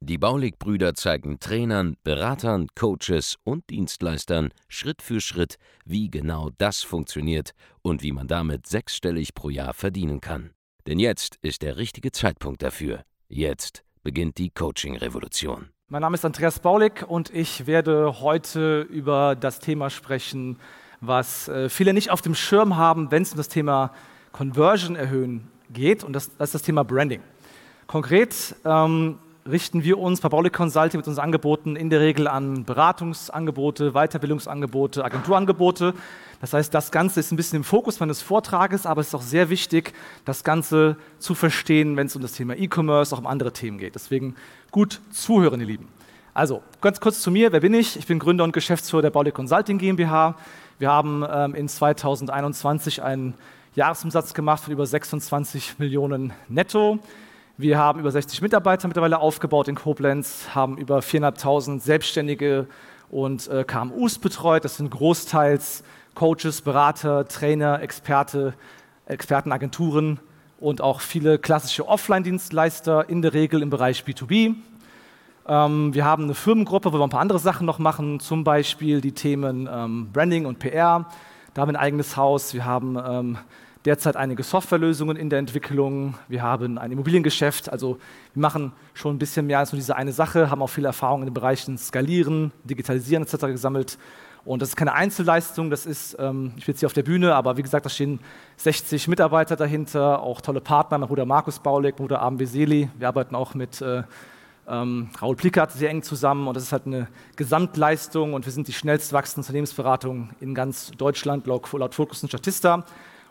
Die Baulig-Brüder zeigen Trainern, Beratern, Coaches und Dienstleistern Schritt für Schritt, wie genau das funktioniert und wie man damit sechsstellig pro Jahr verdienen kann. Denn jetzt ist der richtige Zeitpunkt dafür. Jetzt beginnt die Coaching-Revolution. Mein Name ist Andreas Baulig und ich werde heute über das Thema sprechen, was äh, viele nicht auf dem Schirm haben, wenn es um das Thema Conversion erhöhen geht. Und das, das ist das Thema Branding. Konkret ähm, richten wir uns bei Baulig Consulting mit unseren Angeboten in der Regel an Beratungsangebote, Weiterbildungsangebote, Agenturangebote. Das heißt, das Ganze ist ein bisschen im Fokus meines Vortrages, aber es ist auch sehr wichtig, das Ganze zu verstehen, wenn es um das Thema E-Commerce, auch um andere Themen geht. Deswegen gut zuhören, ihr Lieben. Also, ganz kurz zu mir. Wer bin ich? Ich bin Gründer und Geschäftsführer der Baulig Consulting GmbH. Wir haben ähm, in 2021 einen Jahresumsatz gemacht von über 26 Millionen netto. Wir haben über 60 Mitarbeiter mittlerweile aufgebaut in Koblenz, haben über 400.000 Selbstständige und äh, KMUs betreut. Das sind großteils Coaches, Berater, Trainer, Experte, Expertenagenturen und auch viele klassische Offline-Dienstleister, in der Regel im Bereich B2B. Ähm, wir haben eine Firmengruppe, wo wir ein paar andere Sachen noch machen, zum Beispiel die Themen ähm, Branding und PR. Da haben wir ein eigenes Haus. Wir haben ähm, derzeit einige Softwarelösungen in der Entwicklung. Wir haben ein Immobiliengeschäft. Also wir machen schon ein bisschen mehr als nur diese eine Sache, haben auch viel Erfahrung in den Bereichen Skalieren, Digitalisieren etc. gesammelt. Und das ist keine Einzelleistung, das ist, ähm, ich bin jetzt hier auf der Bühne, aber wie gesagt, da stehen 60 Mitarbeiter dahinter, auch tolle Partner, mein Bruder Markus Baulig, Bruder Abend Beseli. Wir arbeiten auch mit äh, ähm, Raul Plickert sehr eng zusammen und das ist halt eine Gesamtleistung und wir sind die schnellst wachsende Unternehmensberatung in ganz Deutschland laut, Focus und Statista.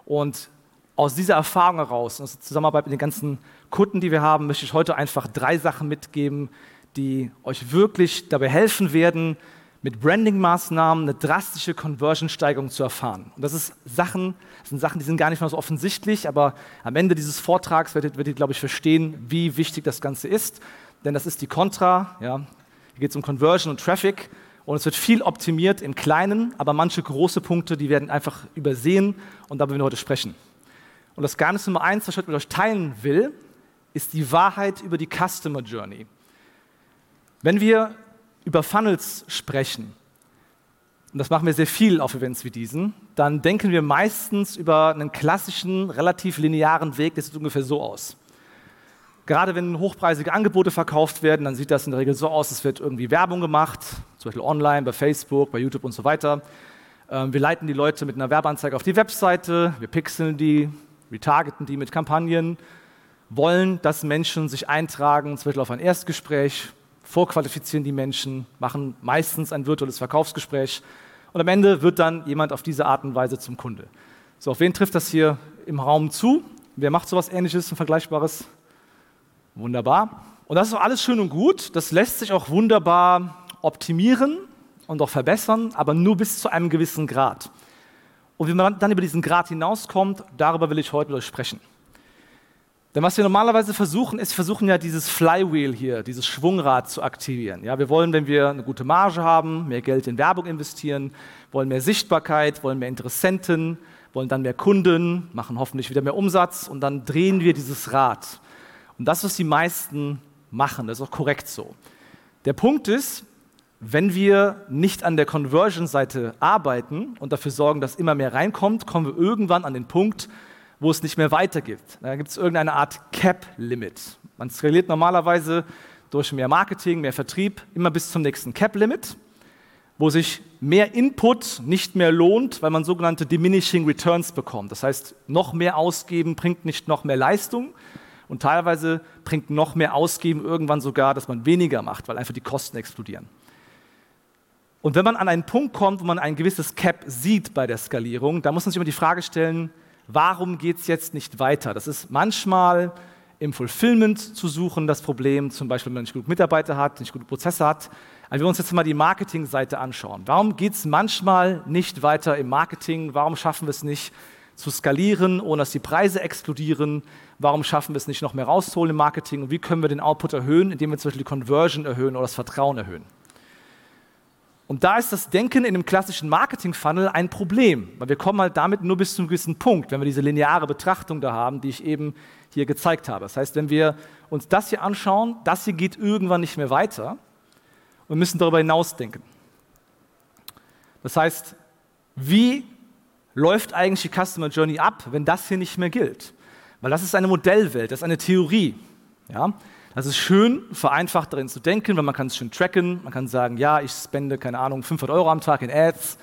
Und aus dieser Erfahrung heraus, aus der Zusammenarbeit mit den ganzen Kunden, die wir haben, möchte ich heute einfach drei Sachen mitgeben, die euch wirklich dabei helfen werden, mit Branding-Maßnahmen eine drastische Conversion-Steigerung zu erfahren. Und das, ist Sachen, das sind Sachen, die sind gar nicht mehr so offensichtlich, aber am Ende dieses Vortrags werdet, werdet ihr, glaube ich, verstehen, wie wichtig das Ganze ist. Denn das ist die Contra. Ja. Hier geht es um Conversion und Traffic. Und es wird viel optimiert im Kleinen, aber manche große Punkte, die werden einfach übersehen und darüber werden wir heute sprechen. Und das Geheimnis Nummer eins, was ich heute mit euch teilen will, ist die Wahrheit über die Customer Journey. Wenn wir über Funnels sprechen, und das machen wir sehr viel auf Events wie diesen, dann denken wir meistens über einen klassischen, relativ linearen Weg, der sieht ungefähr so aus. Gerade wenn hochpreisige Angebote verkauft werden, dann sieht das in der Regel so aus, es wird irgendwie Werbung gemacht, zum Beispiel online, bei Facebook, bei YouTube und so weiter. Ähm, wir leiten die Leute mit einer Werbeanzeige auf die Webseite, wir pixeln die, retargeten die mit Kampagnen, wollen, dass Menschen sich eintragen, zum Beispiel auf ein Erstgespräch, vorqualifizieren die Menschen, machen meistens ein virtuelles Verkaufsgespräch und am Ende wird dann jemand auf diese Art und Weise zum Kunde. So, auf wen trifft das hier im Raum zu? Wer macht sowas ähnliches und Vergleichbares? Wunderbar. Und das ist auch alles schön und gut. Das lässt sich auch wunderbar optimieren und auch verbessern, aber nur bis zu einem gewissen Grad. Und wie man dann über diesen Grad hinauskommt, darüber will ich heute mit euch sprechen. Denn was wir normalerweise versuchen, ist, versuchen ja dieses Flywheel hier, dieses Schwungrad zu aktivieren. Ja, wir wollen, wenn wir eine gute Marge haben, mehr Geld in Werbung investieren, wollen mehr Sichtbarkeit, wollen mehr Interessenten, wollen dann mehr Kunden, machen hoffentlich wieder mehr Umsatz und dann drehen wir dieses Rad. Und das, was die meisten machen, das ist auch korrekt so. Der Punkt ist, wenn wir nicht an der Conversion-Seite arbeiten und dafür sorgen, dass immer mehr reinkommt, kommen wir irgendwann an den Punkt, wo es nicht mehr weitergeht. Da gibt es irgendeine Art Cap-Limit. Man skaliert normalerweise durch mehr Marketing, mehr Vertrieb immer bis zum nächsten Cap-Limit, wo sich mehr Input nicht mehr lohnt, weil man sogenannte Diminishing Returns bekommt. Das heißt, noch mehr ausgeben bringt nicht noch mehr Leistung, und teilweise bringt noch mehr Ausgeben irgendwann sogar, dass man weniger macht, weil einfach die Kosten explodieren. Und wenn man an einen Punkt kommt, wo man ein gewisses Cap sieht bei der Skalierung, da muss man sich immer die Frage stellen, warum geht es jetzt nicht weiter? Das ist manchmal im Fulfillment zu suchen, das Problem, zum Beispiel, wenn man nicht genug Mitarbeiter hat, nicht gute Prozesse hat. Also wenn wir uns jetzt mal die Marketingseite anschauen. Warum geht es manchmal nicht weiter im Marketing? Warum schaffen wir es nicht zu skalieren, ohne dass die Preise explodieren? Warum schaffen wir es nicht, noch mehr rauszuholen im Marketing? Und wie können wir den Output erhöhen, indem wir zum Beispiel die Conversion erhöhen oder das Vertrauen erhöhen? Und da ist das Denken in einem klassischen Marketing-Funnel ein Problem, weil wir kommen halt damit nur bis zu einem gewissen Punkt, wenn wir diese lineare Betrachtung da haben, die ich eben hier gezeigt habe. Das heißt, wenn wir uns das hier anschauen, das hier geht irgendwann nicht mehr weiter und müssen darüber hinausdenken. Das heißt, wie läuft eigentlich die Customer Journey ab, wenn das hier nicht mehr gilt? Weil das ist eine Modellwelt, das ist eine Theorie. Ja? Das ist schön, vereinfacht darin zu denken, weil man kann es schön tracken. Man kann sagen, ja, ich spende, keine Ahnung, 500 Euro am Tag in Ads.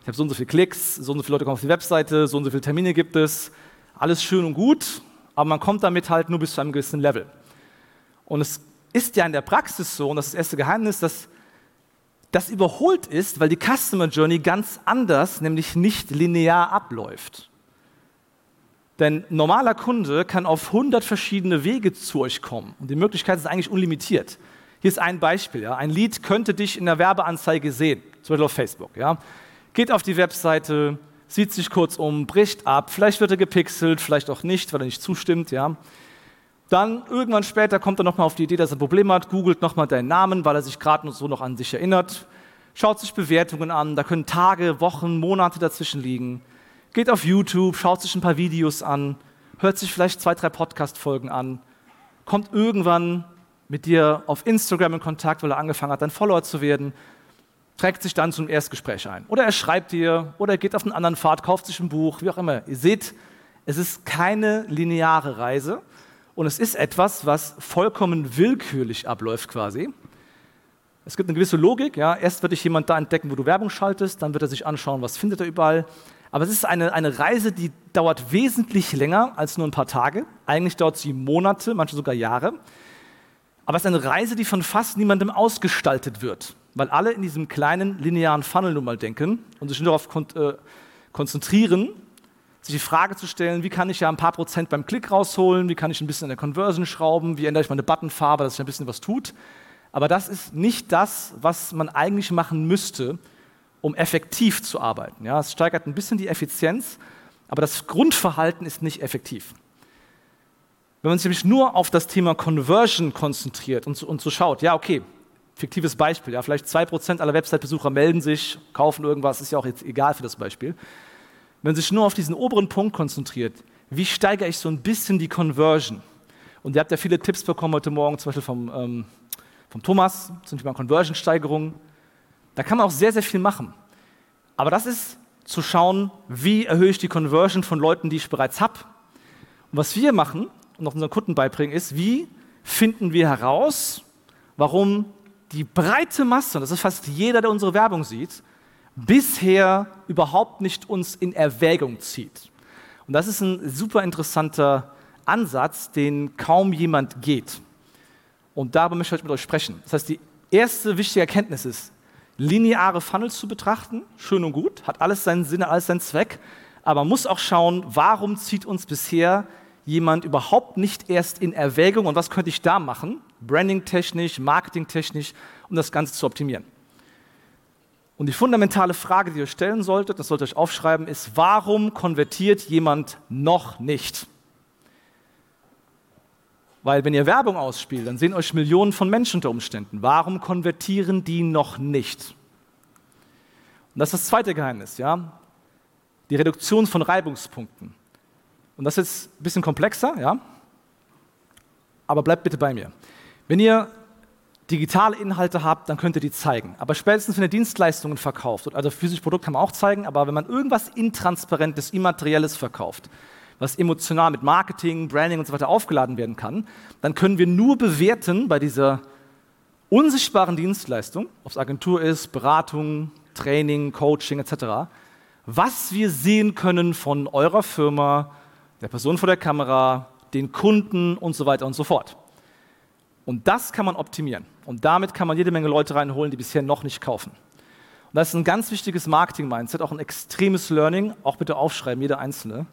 Ich habe so und so viele Klicks, so und so viele Leute kommen auf die Webseite, so und so viele Termine gibt es. Alles schön und gut, aber man kommt damit halt nur bis zu einem gewissen Level. Und es ist ja in der Praxis so, und das ist das erste Geheimnis, dass das überholt ist, weil die Customer Journey ganz anders, nämlich nicht linear abläuft. Denn normaler Kunde kann auf 100 verschiedene Wege zu euch kommen und die Möglichkeit ist eigentlich unlimitiert. Hier ist ein Beispiel. Ja. Ein Lied könnte dich in der Werbeanzeige sehen, zum Beispiel auf Facebook. Ja. Geht auf die Webseite, sieht sich kurz um, bricht ab, vielleicht wird er gepixelt, vielleicht auch nicht, weil er nicht zustimmt. Ja. Dann irgendwann später kommt er nochmal auf die Idee, dass er ein Problem hat, googelt nochmal deinen Namen, weil er sich gerade so noch an sich erinnert, schaut sich Bewertungen an, da können Tage, Wochen, Monate dazwischen liegen geht auf YouTube, schaut sich ein paar Videos an, hört sich vielleicht zwei, drei Podcast-Folgen an, kommt irgendwann mit dir auf Instagram in Kontakt, weil er angefangen hat, dein Follower zu werden, trägt sich dann zum Erstgespräch ein. Oder er schreibt dir, oder er geht auf einen anderen Pfad, kauft sich ein Buch, wie auch immer. Ihr seht, es ist keine lineare Reise und es ist etwas, was vollkommen willkürlich abläuft quasi. Es gibt eine gewisse Logik. Ja. Erst wird dich jemand da entdecken, wo du Werbung schaltest, dann wird er sich anschauen, was findet er überall. Aber es ist eine, eine Reise, die dauert wesentlich länger als nur ein paar Tage. Eigentlich dauert sie Monate, manche sogar Jahre. Aber es ist eine Reise, die von fast niemandem ausgestaltet wird, weil alle in diesem kleinen linearen Funnel nun mal denken und sich nur darauf kon äh, konzentrieren, sich die Frage zu stellen, wie kann ich ja ein paar Prozent beim Klick rausholen, wie kann ich ein bisschen an der Conversion schrauben, wie ändere ich meine Buttonfarbe, dass sich ein bisschen was tut. Aber das ist nicht das, was man eigentlich machen müsste, um effektiv zu arbeiten. Ja, es steigert ein bisschen die Effizienz, aber das Grundverhalten ist nicht effektiv. Wenn man sich nämlich nur auf das Thema Conversion konzentriert und, und so schaut, ja, okay, fiktives Beispiel, ja, vielleicht 2% aller Website-Besucher melden sich, kaufen irgendwas, ist ja auch jetzt egal für das Beispiel. Wenn man sich nur auf diesen oberen Punkt konzentriert, wie steigere ich so ein bisschen die Conversion? Und ihr habt ja viele Tipps bekommen heute Morgen, zum Beispiel vom, ähm, vom Thomas zum Thema Conversion-Steigerung. Da kann man auch sehr, sehr viel machen. Aber das ist zu schauen, wie erhöhe ich die Conversion von Leuten, die ich bereits habe. Und was wir machen und auch unseren Kunden beibringen, ist, wie finden wir heraus, warum die breite Masse, und das ist fast jeder, der unsere Werbung sieht, bisher überhaupt nicht uns in Erwägung zieht. Und das ist ein super interessanter Ansatz, den kaum jemand geht. Und darüber möchte ich heute mit euch sprechen. Das heißt, die erste wichtige Erkenntnis ist, lineare Funnels zu betrachten, schön und gut, hat alles seinen Sinn, alles seinen Zweck, aber man muss auch schauen, warum zieht uns bisher jemand überhaupt nicht erst in Erwägung und was könnte ich da machen, branding-technisch, marketing-technisch, um das Ganze zu optimieren. Und die fundamentale Frage, die ihr stellen solltet, das solltet ihr euch aufschreiben, ist, warum konvertiert jemand noch nicht? Weil wenn ihr Werbung ausspielt, dann sehen euch Millionen von Menschen unter Umständen. Warum konvertieren die noch nicht? Und das ist das zweite Geheimnis, ja? Die Reduktion von Reibungspunkten. Und das ist jetzt ein bisschen komplexer, ja? Aber bleibt bitte bei mir. Wenn ihr digitale Inhalte habt, dann könnt ihr die zeigen. Aber spätestens, wenn ihr Dienstleistungen verkauft, also physisches Produkt kann man auch zeigen, aber wenn man irgendwas Intransparentes, Immaterielles verkauft, was emotional mit Marketing, Branding und so weiter aufgeladen werden kann, dann können wir nur bewerten bei dieser unsichtbaren Dienstleistung, ob es Agentur ist, Beratung, Training, Coaching etc., was wir sehen können von eurer Firma, der Person vor der Kamera, den Kunden und so weiter und so fort. Und das kann man optimieren. Und damit kann man jede Menge Leute reinholen, die bisher noch nicht kaufen. Und das ist ein ganz wichtiges Marketing-Mindset, auch ein extremes Learning, auch bitte aufschreiben, jeder Einzelne.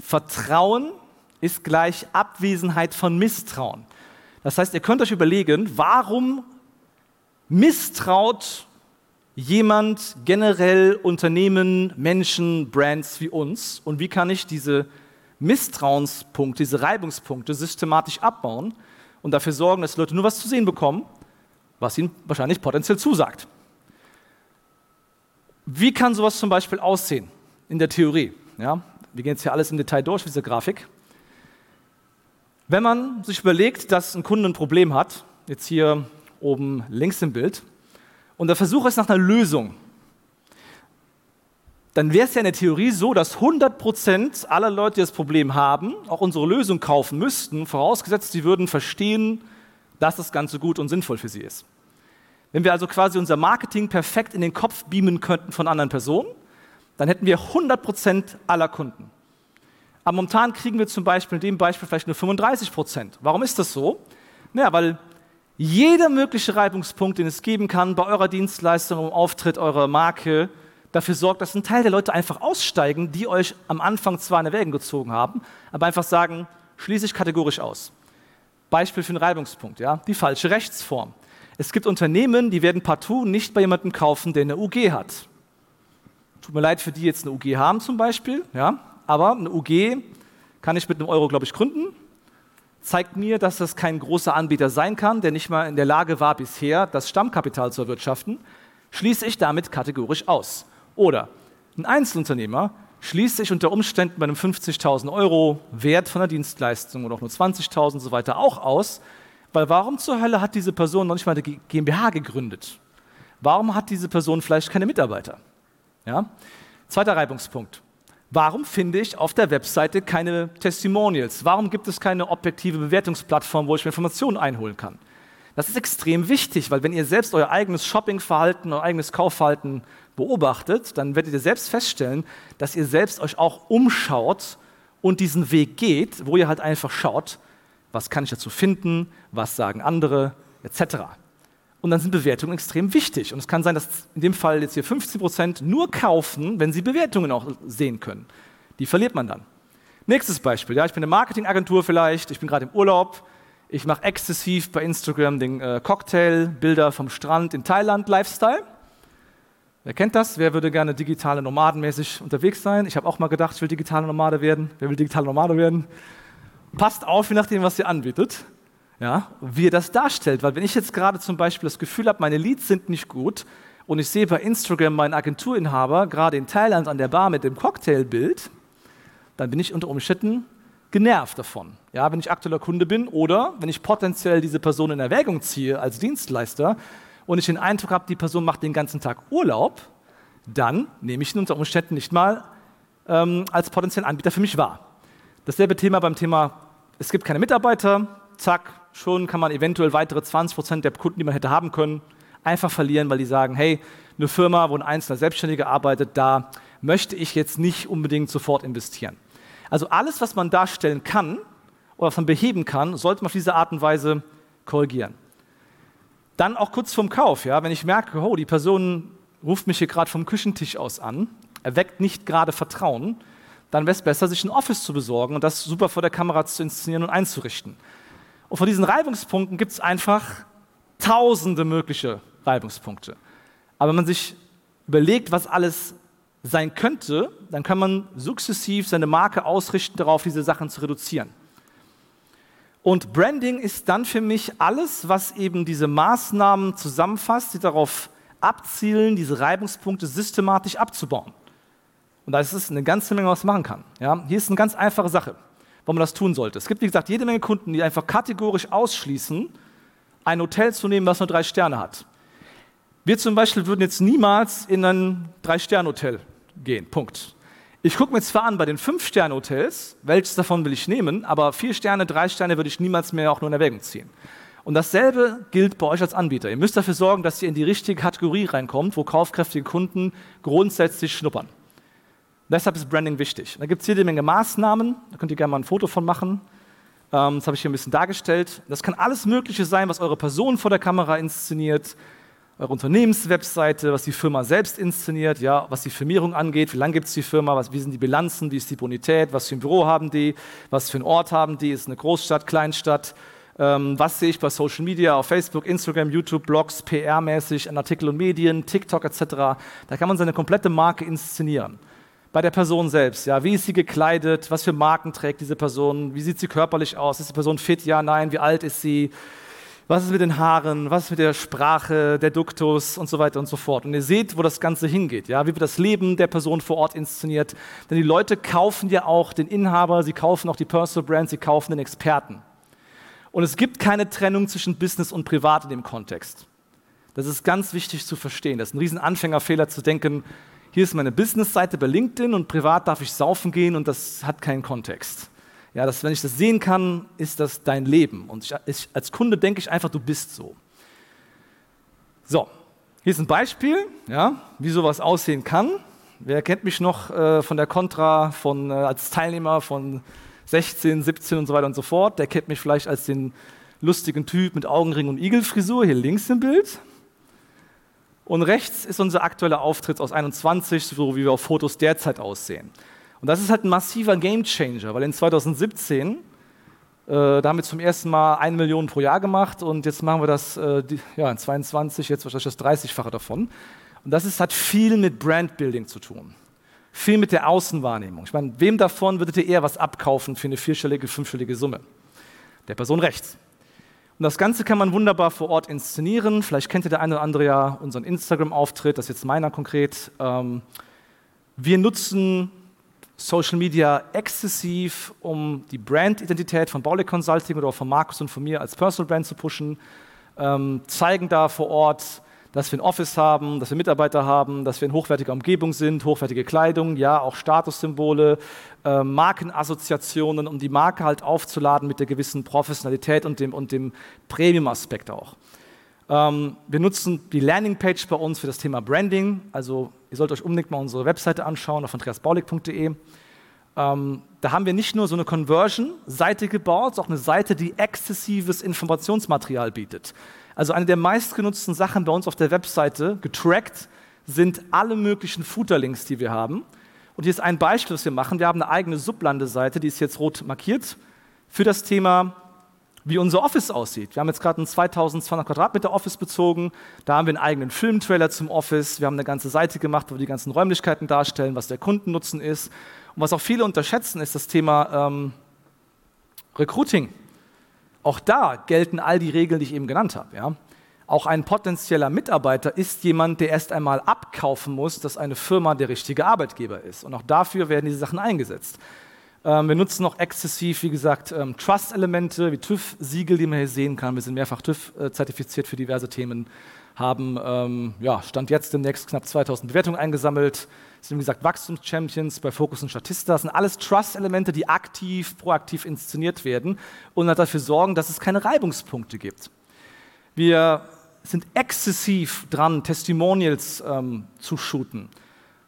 Vertrauen ist gleich Abwesenheit von Misstrauen. Das heißt, ihr könnt euch überlegen, warum misstraut jemand generell Unternehmen, Menschen, Brands wie uns und wie kann ich diese Misstrauenspunkte, diese Reibungspunkte systematisch abbauen und dafür sorgen, dass die Leute nur was zu sehen bekommen, was ihnen wahrscheinlich potenziell zusagt. Wie kann sowas zum Beispiel aussehen in der Theorie? Ja, wir gehen jetzt hier alles im Detail durch, diese Grafik. Wenn man sich überlegt, dass ein Kunde ein Problem hat, jetzt hier oben links im Bild, und der Versuch ist nach einer Lösung, dann wäre es ja in der Theorie so, dass 100% aller Leute, die das Problem haben, auch unsere Lösung kaufen müssten, vorausgesetzt, sie würden verstehen, dass das Ganze gut und sinnvoll für sie ist. Wenn wir also quasi unser Marketing perfekt in den Kopf beamen könnten von anderen Personen, dann hätten wir 100% aller Kunden. Aber momentan kriegen wir zum Beispiel in dem Beispiel vielleicht nur 35%. Warum ist das so? Naja, weil jeder mögliche Reibungspunkt, den es geben kann bei eurer Dienstleistung, im Auftritt eurer Marke, dafür sorgt, dass ein Teil der Leute einfach aussteigen, die euch am Anfang zwar in Erwägung gezogen haben, aber einfach sagen, schließe ich kategorisch aus. Beispiel für einen Reibungspunkt, ja, die falsche Rechtsform. Es gibt Unternehmen, die werden partout nicht bei jemandem kaufen, der eine UG hat. Tut mir leid für die, die jetzt eine UG haben zum Beispiel, ja, aber eine UG kann ich mit einem Euro, glaube ich, gründen zeigt mir, dass das kein großer Anbieter sein kann, der nicht mal in der Lage war, bisher das Stammkapital zu erwirtschaften, schließe ich damit kategorisch aus. Oder ein Einzelunternehmer schließt sich unter Umständen bei einem 50.000 Euro Wert von der Dienstleistung oder auch nur 20.000 und so weiter auch aus, weil warum zur Hölle hat diese Person noch nicht mal eine GmbH gegründet? Warum hat diese Person vielleicht keine Mitarbeiter? Ja? Zweiter Reibungspunkt. Warum finde ich auf der Webseite keine Testimonials? Warum gibt es keine objektive Bewertungsplattform, wo ich mir Informationen einholen kann? Das ist extrem wichtig, weil wenn ihr selbst euer eigenes Shoppingverhalten, euer eigenes Kaufverhalten beobachtet, dann werdet ihr selbst feststellen, dass ihr selbst euch auch umschaut und diesen Weg geht, wo ihr halt einfach schaut, was kann ich dazu finden, was sagen andere, etc. Und dann sind Bewertungen extrem wichtig. Und es kann sein, dass in dem Fall jetzt hier 15 Prozent nur kaufen, wenn sie Bewertungen auch sehen können. Die verliert man dann. Nächstes Beispiel. Ja, ich bin eine Marketingagentur vielleicht, ich bin gerade im Urlaub, ich mache exzessiv bei Instagram den äh, Cocktail, Bilder vom Strand in Thailand, Lifestyle. Wer kennt das? Wer würde gerne digitale Nomadenmäßig unterwegs sein? Ich habe auch mal gedacht, ich will digitale Nomade werden. Wer will digitale Nomade werden? Passt auf, je nachdem, was ihr anbietet ja, wie er das darstellt. Weil wenn ich jetzt gerade zum Beispiel das Gefühl habe, meine Leads sind nicht gut und ich sehe bei Instagram meinen Agenturinhaber gerade in Thailand an der Bar mit dem Cocktailbild, dann bin ich unter Umständen genervt davon. Ja, wenn ich aktueller Kunde bin oder wenn ich potenziell diese Person in Erwägung ziehe als Dienstleister und ich den Eindruck habe, die Person macht den ganzen Tag Urlaub, dann nehme ich ihn unter Umständen nicht mal ähm, als potenziellen Anbieter für mich wahr. Dasselbe Thema beim Thema, es gibt keine Mitarbeiter, zack, schon kann man eventuell weitere 20 Prozent der Kunden, die man hätte haben können, einfach verlieren, weil die sagen, hey, eine Firma, wo ein einzelner Selbstständiger arbeitet, da möchte ich jetzt nicht unbedingt sofort investieren. Also alles, was man darstellen kann oder was man beheben kann, sollte man auf diese Art und Weise korrigieren. Dann auch kurz vorm Kauf, ja, wenn ich merke, oh, die Person ruft mich hier gerade vom Küchentisch aus an, erweckt nicht gerade Vertrauen, dann wäre es besser, sich ein Office zu besorgen und das super vor der Kamera zu inszenieren und einzurichten. Und von diesen Reibungspunkten gibt es einfach tausende mögliche Reibungspunkte. Aber wenn man sich überlegt, was alles sein könnte, dann kann man sukzessiv seine Marke ausrichten darauf, diese Sachen zu reduzieren. Und Branding ist dann für mich alles, was eben diese Maßnahmen zusammenfasst, die darauf abzielen, diese Reibungspunkte systematisch abzubauen. Und da ist es eine ganze Menge, was man machen kann. Ja? Hier ist eine ganz einfache Sache warum man das tun sollte. Es gibt, wie gesagt, jede Menge Kunden, die einfach kategorisch ausschließen, ein Hotel zu nehmen, was nur drei Sterne hat. Wir zum Beispiel würden jetzt niemals in ein Drei-Sterne-Hotel gehen. Punkt. Ich gucke mir zwar an bei den Fünf-Sterne-Hotels, welches davon will ich nehmen, aber vier Sterne, drei Sterne würde ich niemals mehr auch nur in Erwägung ziehen. Und dasselbe gilt bei euch als Anbieter. Ihr müsst dafür sorgen, dass ihr in die richtige Kategorie reinkommt, wo kaufkräftige Kunden grundsätzlich schnuppern. Deshalb ist Branding wichtig. Da gibt es jede Menge Maßnahmen, da könnt ihr gerne mal ein Foto von machen. Ähm, das habe ich hier ein bisschen dargestellt. Das kann alles Mögliche sein, was eure Person vor der Kamera inszeniert, eure Unternehmenswebseite, was die Firma selbst inszeniert, ja, was die Firmierung angeht, wie lange gibt es die Firma, was, wie sind die Bilanzen, wie ist die Bonität, was für ein Büro haben die, was für einen Ort haben die, ist eine Großstadt, Kleinstadt, ähm, was sehe ich bei Social Media, auf Facebook, Instagram, YouTube, Blogs, PR-mäßig, an Artikel und Medien, TikTok etc. Da kann man seine komplette Marke inszenieren. Bei der Person selbst, ja, wie ist sie gekleidet, was für Marken trägt diese Person, wie sieht sie körperlich aus, ist die Person fit, ja, nein, wie alt ist sie, was ist mit den Haaren, was ist mit der Sprache, der Duktus und so weiter und so fort. Und ihr seht, wo das Ganze hingeht, ja, wie wird das Leben der Person vor Ort inszeniert. Denn die Leute kaufen ja auch den Inhaber, sie kaufen auch die Personal Brand, sie kaufen den Experten. Und es gibt keine Trennung zwischen Business und Privat in dem Kontext. Das ist ganz wichtig zu verstehen. Das ist ein riesen Anfängerfehler zu denken, hier ist meine Businessseite bei LinkedIn und privat darf ich saufen gehen und das hat keinen Kontext. Ja, das, wenn ich das sehen kann, ist das dein Leben. Und ich, ich, als Kunde denke ich einfach, du bist so. So, hier ist ein Beispiel, ja, wie sowas aussehen kann. Wer kennt mich noch äh, von der Contra, von, äh, als Teilnehmer von 16, 17 und so weiter und so fort. Der kennt mich vielleicht als den lustigen Typ mit Augenring und Igelfrisur, hier links im Bild. Und rechts ist unser aktueller Auftritt aus 21, so wie wir auf Fotos derzeit aussehen. Und das ist halt ein massiver Gamechanger, weil in 2017, äh, da haben wir zum ersten Mal eine Million pro Jahr gemacht und jetzt machen wir das äh, die, ja, in 22, jetzt wahrscheinlich das 30-fache davon. Und das ist, hat viel mit Brandbuilding zu tun viel mit der Außenwahrnehmung. Ich meine, wem davon würdet ihr eher was abkaufen für eine vierstellige, fünfstellige Summe? Der Person rechts. Und das Ganze kann man wunderbar vor Ort inszenieren. Vielleicht kennt ihr der eine oder andere ja unseren Instagram-Auftritt, das ist jetzt meiner konkret. Ähm, wir nutzen Social Media exzessiv, um die Brandidentität von Baulig Consulting oder auch von Markus und von mir als Personal Brand zu pushen, ähm, zeigen da vor Ort dass wir ein Office haben, dass wir Mitarbeiter haben, dass wir in hochwertiger Umgebung sind, hochwertige Kleidung, ja, auch Statussymbole, äh, Markenassoziationen, um die Marke halt aufzuladen mit der gewissen Professionalität und dem, und dem Premium-Aspekt auch. Ähm, wir nutzen die Landingpage bei uns für das Thema Branding. Also ihr sollt euch unbedingt mal unsere Webseite anschauen auf andreasbaulig.de. Ähm, da haben wir nicht nur so eine Conversion-Seite gebaut, sondern auch eine Seite, die exzessives Informationsmaterial bietet. Also eine der meistgenutzten Sachen bei uns auf der Webseite, getrackt, sind alle möglichen Footerlinks, die wir haben. Und hier ist ein Beispiel, was wir machen. Wir haben eine eigene Sublandeseite, die ist jetzt rot markiert, für das Thema, wie unser Office aussieht. Wir haben jetzt gerade ein 2200 Quadratmeter Office bezogen. Da haben wir einen eigenen Filmtrailer zum Office. Wir haben eine ganze Seite gemacht, wo wir die ganzen Räumlichkeiten darstellen, was der Kundennutzen ist. Und was auch viele unterschätzen, ist das Thema ähm, Recruiting. Auch da gelten all die Regeln, die ich eben genannt habe. Ja? Auch ein potenzieller Mitarbeiter ist jemand, der erst einmal abkaufen muss, dass eine Firma der richtige Arbeitgeber ist. Und auch dafür werden diese Sachen eingesetzt. Ähm, wir nutzen noch exzessiv, wie gesagt, ähm, Trust-Elemente wie TÜV-Siegel, die man hier sehen kann. Wir sind mehrfach TÜV-zertifiziert für diverse Themen, haben, ähm, ja, Stand jetzt demnächst knapp 2000 Bewertungen eingesammelt sind wie gesagt Wachstumschampions bei Focus und Statista. Das sind alles Trust-Elemente, die aktiv, proaktiv inszeniert werden und dafür sorgen, dass es keine Reibungspunkte gibt. Wir sind exzessiv dran, Testimonials ähm, zu shooten.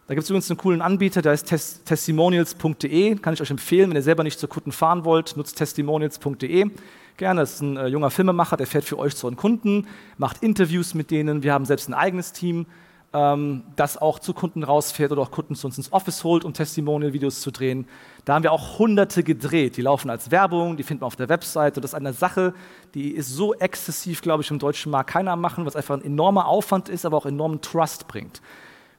Da gibt es übrigens einen coolen Anbieter, der heißt tes testimonials.de. Kann ich euch empfehlen, wenn ihr selber nicht zu Kunden fahren wollt, nutzt testimonials.de. Gerne, das ist ein äh, junger Filmemacher, der fährt für euch zu euren Kunden, macht Interviews mit denen. Wir haben selbst ein eigenes Team, ähm, das auch zu Kunden rausfährt oder auch Kunden zu uns ins Office holt, um Testimonial-Videos zu drehen. Da haben wir auch hunderte gedreht. Die laufen als Werbung, die findet man auf der Website. Und das ist eine Sache, die ist so exzessiv, glaube ich, im deutschen Markt keiner machen, was einfach ein enormer Aufwand ist, aber auch enormen Trust bringt.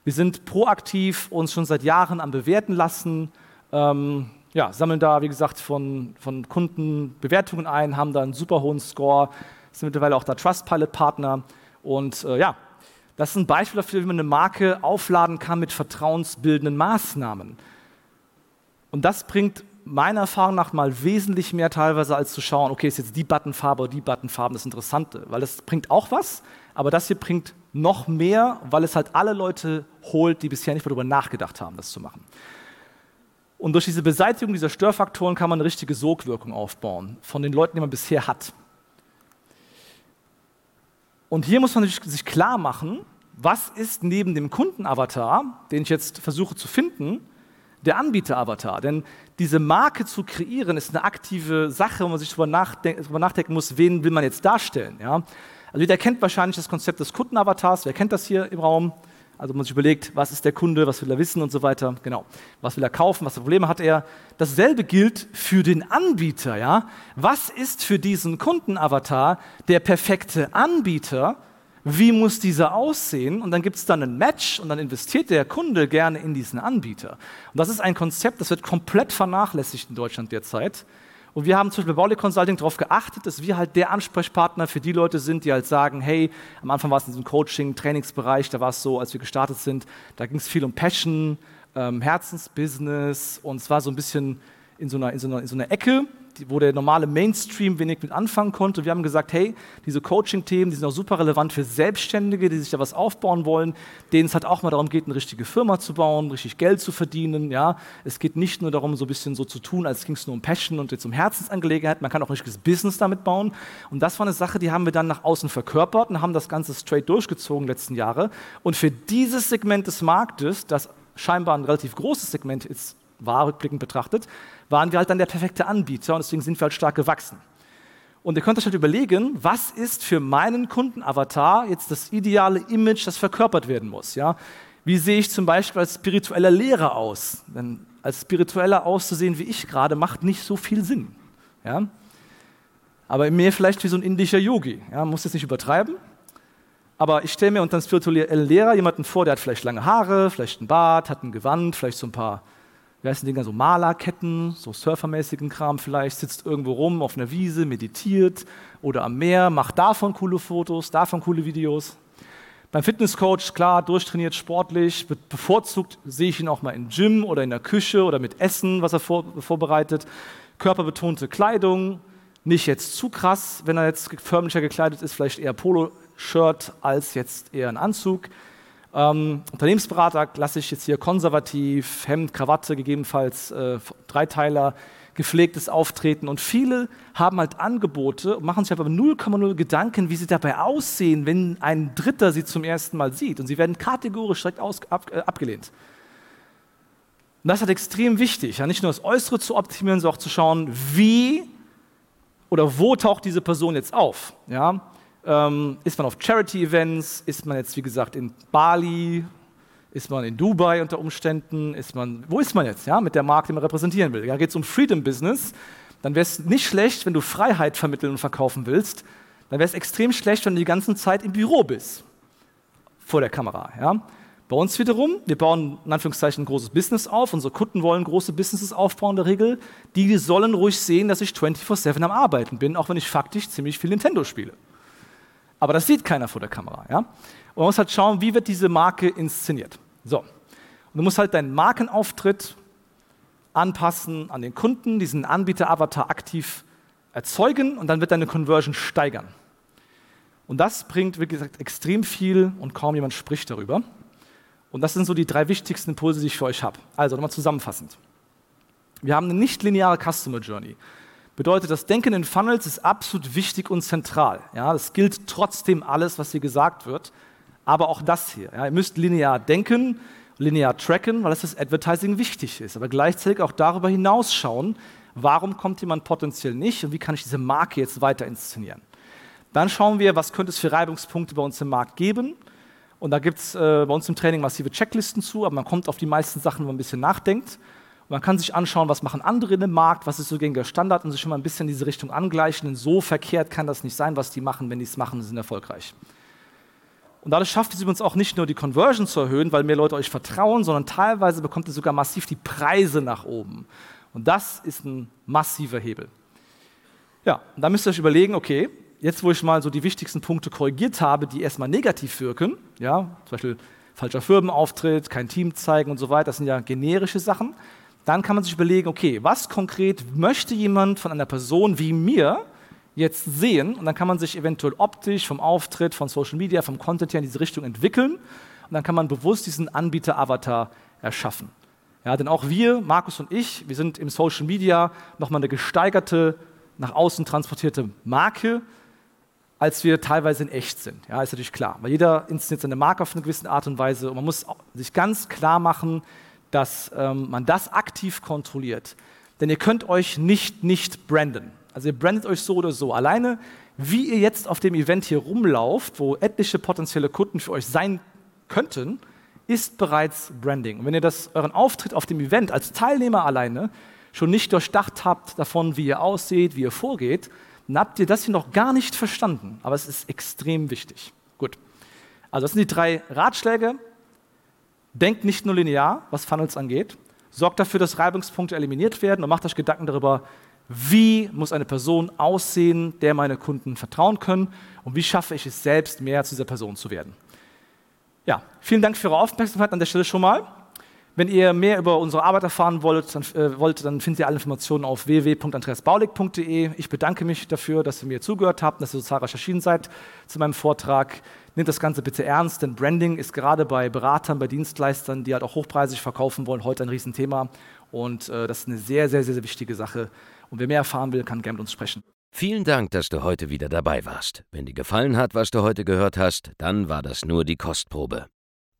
Wir sind proaktiv uns schon seit Jahren am Bewerten lassen. Ähm, ja, sammeln da, wie gesagt, von, von Kunden Bewertungen ein, haben da einen super hohen Score, sind mittlerweile auch da Trustpilot-Partner. Und äh, ja, das ist ein Beispiel dafür, wie man eine Marke aufladen kann mit vertrauensbildenden Maßnahmen. Und das bringt meiner Erfahrung nach mal wesentlich mehr teilweise, als zu schauen, okay, ist jetzt die Buttonfarbe oder die Buttonfarbe das Interessante. Weil das bringt auch was, aber das hier bringt noch mehr, weil es halt alle Leute holt, die bisher nicht darüber nachgedacht haben, das zu machen. Und durch diese Beseitigung dieser Störfaktoren kann man eine richtige Sogwirkung aufbauen von den Leuten, die man bisher hat. Und hier muss man sich klar machen, was ist neben dem Kundenavatar, den ich jetzt versuche zu finden, der Anbieteravatar. Denn diese Marke zu kreieren ist eine aktive Sache, wo man sich darüber nachdenken, muss, wen will man jetzt darstellen. Ja? Also jeder kennt wahrscheinlich das Konzept des Kundenavatars. Wer kennt das hier im Raum? Also man sich überlegt, was ist der Kunde, was will er wissen und so weiter. Genau. Was will er kaufen, was für Probleme hat er. Dasselbe gilt für den Anbieter, ja. Was ist für diesen Kundenavatar der perfekte Anbieter? Wie muss dieser aussehen? Und dann gibt es dann ein Match und dann investiert der Kunde gerne in diesen Anbieter. Und das ist ein Konzept, das wird komplett vernachlässigt in Deutschland derzeit. Und wir haben zum Beispiel bei Baulig Consulting darauf geachtet, dass wir halt der Ansprechpartner für die Leute sind, die halt sagen, hey, am Anfang war es in diesem Coaching, Trainingsbereich, da war es so, als wir gestartet sind, da ging es viel um Passion, ähm, Herzensbusiness und es war so ein bisschen in so einer, in so einer, in so einer Ecke, wo der normale Mainstream wenig mit anfangen konnte. Wir haben gesagt, hey, diese Coaching-Themen, die sind auch super relevant für Selbstständige, die sich da was aufbauen wollen, denen es halt auch mal darum geht, eine richtige Firma zu bauen, richtig Geld zu verdienen. Ja? Es geht nicht nur darum, so ein bisschen so zu tun, als ging es nur um Passion und jetzt um Herzensangelegenheit. Man kann auch ein richtiges Business damit bauen. Und das war eine Sache, die haben wir dann nach außen verkörpert und haben das Ganze straight durchgezogen letzten Jahre. Und für dieses Segment des Marktes, das scheinbar ein relativ großes Segment ist, war rückblickend betrachtet, waren wir halt dann der perfekte Anbieter und deswegen sind wir halt stark gewachsen. Und ihr könnt euch halt überlegen, was ist für meinen Kundenavatar jetzt das ideale Image, das verkörpert werden muss. Ja? Wie sehe ich zum Beispiel als spiritueller Lehrer aus? Denn als spiritueller auszusehen wie ich gerade macht nicht so viel Sinn. Ja? Aber mir vielleicht wie so ein indischer Yogi. Ja? Muss jetzt nicht übertreiben. Aber ich stelle mir unter einem spirituellen Lehrer jemanden vor, der hat vielleicht lange Haare, vielleicht ein Bart, hat ein Gewand, vielleicht so ein paar wie heißen Dinger, so Malerketten, so surfermäßigen Kram vielleicht, sitzt irgendwo rum auf einer Wiese, meditiert oder am Meer, macht davon coole Fotos, davon coole Videos. Beim Fitnesscoach, klar, durchtrainiert, sportlich, bevorzugt sehe ich ihn auch mal im Gym oder in der Küche oder mit Essen, was er vor, vorbereitet. Körperbetonte Kleidung, nicht jetzt zu krass, wenn er jetzt förmlicher gekleidet ist, vielleicht eher Poloshirt als jetzt eher ein Anzug. Ähm, Unternehmensberater klasse ich jetzt hier konservativ, Hemd, Krawatte, gegebenenfalls äh, Dreiteiler, gepflegtes Auftreten. Und viele haben halt Angebote, machen sich aber 0,0 Gedanken, wie sie dabei aussehen, wenn ein Dritter sie zum ersten Mal sieht. Und sie werden kategorisch direkt aus, ab, äh, abgelehnt. Und das ist halt extrem wichtig, ja, nicht nur das Äußere zu optimieren, sondern auch zu schauen, wie oder wo taucht diese Person jetzt auf. Ja? Ähm, ist man auf Charity-Events? Ist man jetzt, wie gesagt, in Bali? Ist man in Dubai unter Umständen? Ist man, wo ist man jetzt ja, mit der Marke, die man repräsentieren will? Ja, geht es um Freedom Business? Dann wäre es nicht schlecht, wenn du Freiheit vermitteln und verkaufen willst. Dann wäre es extrem schlecht, wenn du die ganze Zeit im Büro bist, vor der Kamera. Ja? Bei uns wiederum, wir bauen in Anführungszeichen ein großes Business auf. Unsere Kunden wollen große Businesses aufbauen in der Regel. Die sollen ruhig sehen, dass ich 24-7 am Arbeiten bin, auch wenn ich faktisch ziemlich viel Nintendo spiele. Aber das sieht keiner vor der Kamera. Ja? Und man muss halt schauen, wie wird diese Marke inszeniert. So. Und du musst halt deinen Markenauftritt anpassen an den Kunden, diesen Anbieter-Avatar aktiv erzeugen und dann wird deine Conversion steigern. Und das bringt, wie gesagt, extrem viel und kaum jemand spricht darüber. Und das sind so die drei wichtigsten Impulse, die ich für euch habe. Also nochmal zusammenfassend. Wir haben eine nicht lineare Customer Journey. Bedeutet, das Denken in Funnels ist absolut wichtig und zentral. Ja, das gilt trotzdem alles, was hier gesagt wird, aber auch das hier. Ja, ihr müsst linear denken, linear tracken, weil das das Advertising wichtig ist, aber gleichzeitig auch darüber hinaus schauen, warum kommt jemand potenziell nicht und wie kann ich diese Marke jetzt weiter inszenieren. Dann schauen wir, was könnte es für Reibungspunkte bei uns im Markt geben. Und da gibt es äh, bei uns im Training massive Checklisten zu, aber man kommt auf die meisten Sachen, wenn man ein bisschen nachdenkt. Man kann sich anschauen, was machen andere in dem Markt, was ist so gegen der Standard und sich schon mal ein bisschen in diese Richtung angleichen. Denn so verkehrt kann das nicht sein, was die machen. Wenn die es machen, sind erfolgreich. Und dadurch schafft es übrigens auch nicht nur die Conversion zu erhöhen, weil mehr Leute euch vertrauen, sondern teilweise bekommt ihr sogar massiv die Preise nach oben. Und das ist ein massiver Hebel. Ja, und da müsst ihr euch überlegen, okay, jetzt wo ich mal so die wichtigsten Punkte korrigiert habe, die erstmal negativ wirken, ja, zum Beispiel falscher Firmenauftritt, kein Team zeigen und so weiter, das sind ja generische Sachen, dann kann man sich überlegen, okay, was konkret möchte jemand von einer Person wie mir jetzt sehen? Und dann kann man sich eventuell optisch, vom Auftritt, von Social Media, vom Content her in diese Richtung entwickeln. Und dann kann man bewusst diesen Anbieter-Avatar erschaffen. Ja, denn auch wir, Markus und ich, wir sind im Social Media nochmal eine gesteigerte, nach außen transportierte Marke, als wir teilweise in echt sind. Ja, ist natürlich klar. Weil jeder inszeniert seine Marke auf eine gewisse Art und Weise. Und man muss sich ganz klar machen, dass ähm, man das aktiv kontrolliert. Denn ihr könnt euch nicht nicht branden. Also ihr brandet euch so oder so. Alleine, wie ihr jetzt auf dem Event hier rumlauft, wo etliche potenzielle Kunden für euch sein könnten, ist bereits Branding. Und wenn ihr das euren Auftritt auf dem Event als Teilnehmer alleine schon nicht durchdacht habt davon, wie ihr aussieht, wie ihr vorgeht, dann habt ihr das hier noch gar nicht verstanden. Aber es ist extrem wichtig. Gut. Also das sind die drei Ratschläge. Denkt nicht nur linear, was Funnels angeht. Sorgt dafür, dass Reibungspunkte eliminiert werden und macht euch Gedanken darüber, wie muss eine Person aussehen, der meine Kunden vertrauen können und wie schaffe ich es selbst, mehr zu dieser Person zu werden. Ja, vielen Dank für Ihre Aufmerksamkeit an der Stelle schon mal. Wenn ihr mehr über unsere Arbeit erfahren wollt, dann, äh, wollt, dann findet ihr alle Informationen auf www.andreasbaulig.de. Ich bedanke mich dafür, dass ihr mir zugehört habt, dass ihr so zahlreich erschienen seid zu meinem Vortrag. Nehmt das Ganze bitte ernst, denn Branding ist gerade bei Beratern, bei Dienstleistern, die halt auch hochpreisig verkaufen wollen, heute ein Riesenthema. Und äh, das ist eine sehr, sehr, sehr, sehr wichtige Sache. Und wer mehr erfahren will, kann gerne mit uns sprechen. Vielen Dank, dass du heute wieder dabei warst. Wenn dir gefallen hat, was du heute gehört hast, dann war das nur die Kostprobe.